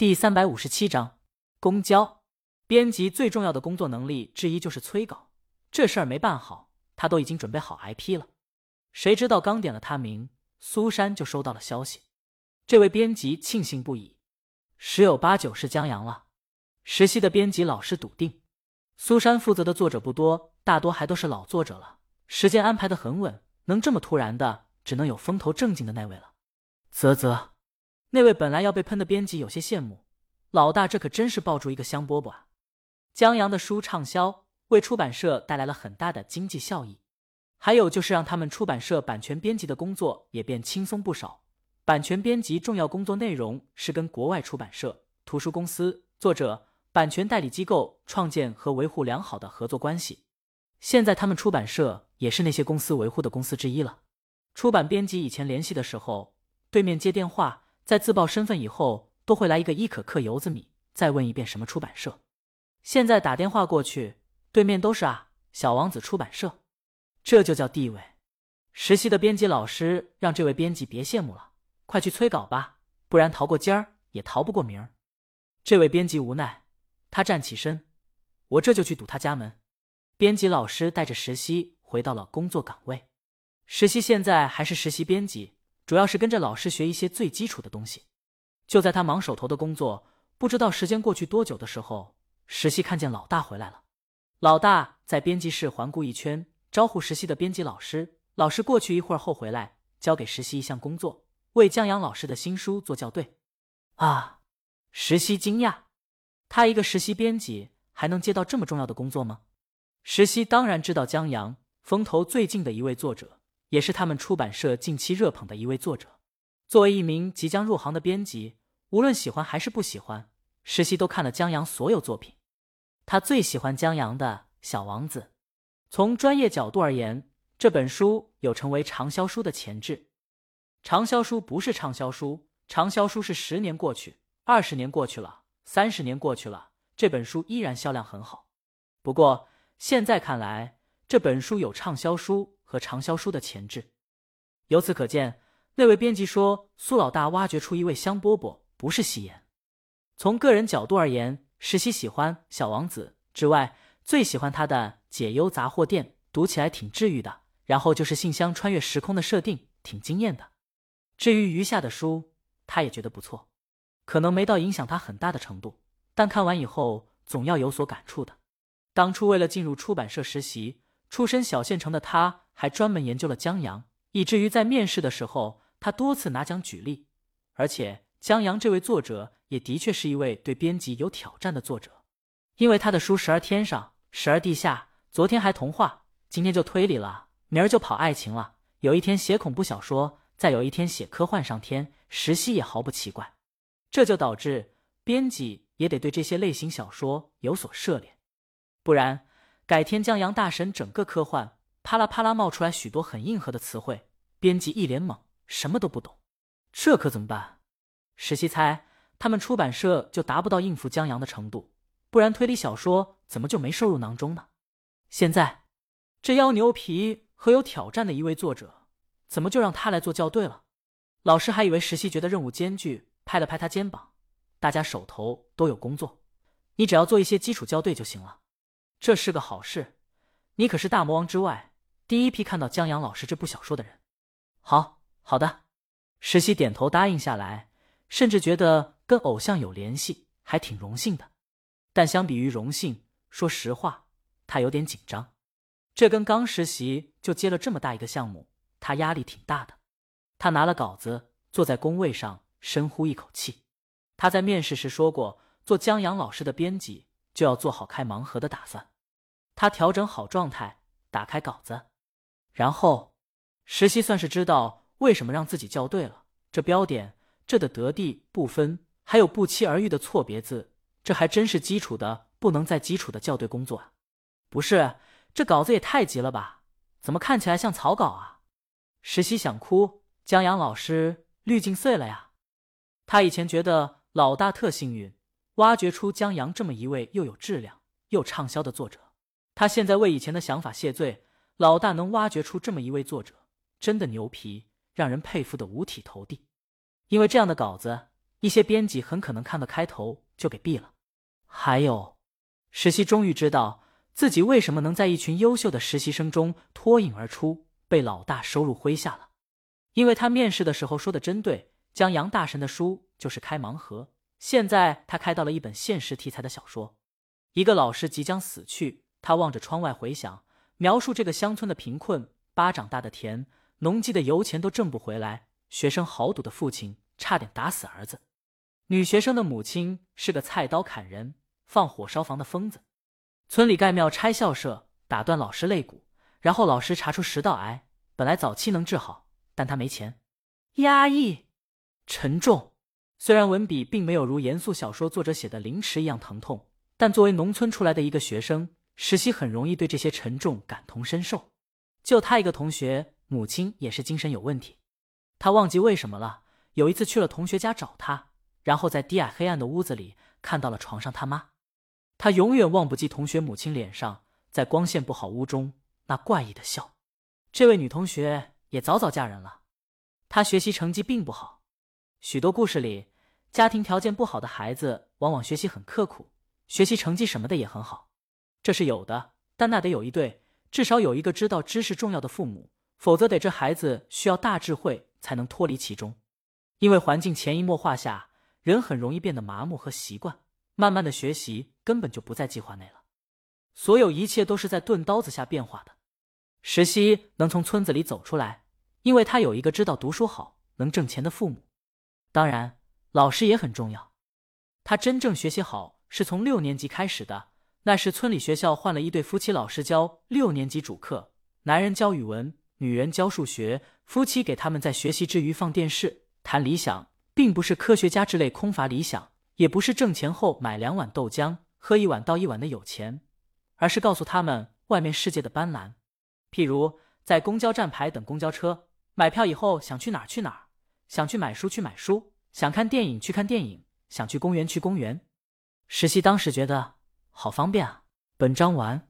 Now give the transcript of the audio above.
第三百五十七章公交。编辑最重要的工作能力之一就是催稿，这事儿没办好，他都已经准备好挨批了。谁知道刚点了他名，苏珊就收到了消息。这位编辑庆幸不已，十有八九是江阳了。实习的编辑老师笃定，苏珊负责的作者不多，大多还都是老作者了，时间安排的很稳，能这么突然的，只能有风头正劲的那位了。啧啧。那位本来要被喷的编辑有些羡慕，老大这可真是抱住一个香饽饽啊！江阳的书畅销，为出版社带来了很大的经济效益，还有就是让他们出版社版权编辑的工作也变轻松不少。版权编辑重要工作内容是跟国外出版社、图书公司、作者、版权代理机构创建和维护良好的合作关系。现在他们出版社也是那些公司维护的公司之一了。出版编辑以前联系的时候，对面接电话。在自曝身份以后，都会来一个伊可克油子米，再问一遍什么出版社。现在打电话过去，对面都是啊，小王子出版社，这就叫地位。实习的编辑老师让这位编辑别羡慕了，快去催稿吧，不然逃过尖儿也逃不过名儿。这位编辑无奈，他站起身，我这就去堵他家门。编辑老师带着实习回到了工作岗位，实习现在还是实习编辑。主要是跟着老师学一些最基础的东西。就在他忙手头的工作，不知道时间过去多久的时候，实习看见老大回来了。老大在编辑室环顾一圈，招呼实习的编辑老师。老师过去一会儿后回来，交给实习一项工作，为江阳老师的新书做校对。啊！实习惊讶，他一个实习编辑还能接到这么重要的工作吗？实习当然知道江阳风头最近的一位作者。也是他们出版社近期热捧的一位作者。作为一名即将入行的编辑，无论喜欢还是不喜欢，实习都看了江阳所有作品。他最喜欢江阳的《小王子》。从专业角度而言，这本书有成为畅销书的潜质。畅销书不是畅销书，畅销书是十年过去、二十年过去了、三十年过去了，这本书依然销量很好。不过现在看来，这本书有畅销书。和畅销书的前置，由此可见，那位编辑说苏老大挖掘出一位香饽饽不是戏言。从个人角度而言，实习喜欢小王子之外，最喜欢他的解忧杂货店，读起来挺治愈的。然后就是信箱穿越时空的设定，挺惊艳的。至于余下的书，他也觉得不错，可能没到影响他很大的程度，但看完以后总要有所感触的。当初为了进入出版社实习，出身小县城的他。还专门研究了江阳，以至于在面试的时候，他多次拿奖举例。而且江阳这位作者也的确是一位对编辑有挑战的作者，因为他的书时而天上，时而地下，昨天还童话，今天就推理了，明儿就跑爱情了，有一天写恐怖小说，再有一天写科幻上天，实习也毫不奇怪。这就导致编辑也得对这些类型小说有所涉猎，不然改天江阳大神整个科幻。啪啦啪啦冒出来许多很硬核的词汇，编辑一脸懵，什么都不懂，这可怎么办？实习猜他们出版社就达不到应付江阳的程度，不然推理小说怎么就没收入囊中呢？现在这妖牛皮和有挑战的一位作者，怎么就让他来做校对了？老师还以为实习觉得任务艰巨，拍了拍他肩膀，大家手头都有工作，你只要做一些基础校对就行了，这是个好事。你可是大魔王之外。第一批看到江阳老师这部小说的人，好好的，实习点头答应下来，甚至觉得跟偶像有联系，还挺荣幸的。但相比于荣幸，说实话，他有点紧张。这跟刚实习就接了这么大一个项目，他压力挺大的。他拿了稿子，坐在工位上，深呼一口气。他在面试时说过，做江阳老师的编辑就要做好开盲盒的打算。他调整好状态，打开稿子。然后，石溪算是知道为什么让自己校对了。这标点，这的得地不分，还有不期而遇的错别字，这还真是基础的不能再基础的校对工作啊！不是，这稿子也太急了吧？怎么看起来像草稿啊？石溪想哭，江阳老师滤镜碎了呀！他以前觉得老大特幸运，挖掘出江阳这么一位又有质量又畅销的作者。他现在为以前的想法谢罪。老大能挖掘出这么一位作者，真的牛皮，让人佩服的五体投地。因为这样的稿子，一些编辑很可能看到开头就给毙了。还有，实习终于知道自己为什么能在一群优秀的实习生中脱颖而出，被老大收入麾下了。因为他面试的时候说的真对，将杨大神的书就是开盲盒。现在他开到了一本现实题材的小说，一个老师即将死去，他望着窗外回想，描述这个乡村的贫困：巴掌大的田，农机的油钱都挣不回来；学生豪赌的父亲差点打死儿子；女学生的母亲是个菜刀砍人、放火烧房的疯子；村里盖庙拆校舍，打断老师肋骨，然后老师查出食道癌，本来早期能治好，但他没钱。压抑，沉重。虽然文笔并没有如严肃小说作者写的凌迟一样疼痛，但作为农村出来的一个学生，实习很容易对这些沉重感同身受。就他一个同学，母亲也是精神有问题。他忘记为什么了。有一次去了同学家找他，然后在低矮黑暗的屋子里看到了床上他妈。他永远忘不记同学母亲脸上在光线不好屋中那怪异的笑。这位女同学也早早嫁人了。她学习成绩并不好，许多故事里。家庭条件不好的孩子，往往学习很刻苦，学习成绩什么的也很好，这是有的。但那得有一对，至少有一个知道知识重要的父母，否则得这孩子需要大智慧才能脱离其中。因为环境潜移默化下，人很容易变得麻木和习惯，慢慢的学习根本就不在计划内了。所有一切都是在钝刀子下变化的。石溪能从村子里走出来，因为他有一个知道读书好、能挣钱的父母，当然。老师也很重要。他真正学习好是从六年级开始的。那时村里学校换了一对夫妻老师教六年级主课，男人教语文，女人教数学。夫妻给他们在学习之余放电视，谈理想，并不是科学家之类空乏理想，也不是挣钱后买两碗豆浆喝一碗倒一碗的有钱，而是告诉他们外面世界的斑斓。譬如在公交站牌等公交车，买票以后想去哪儿去哪儿，想去买书去买书。想看电影去看电影，想去公园去公园。石溪当时觉得好方便啊。本章完。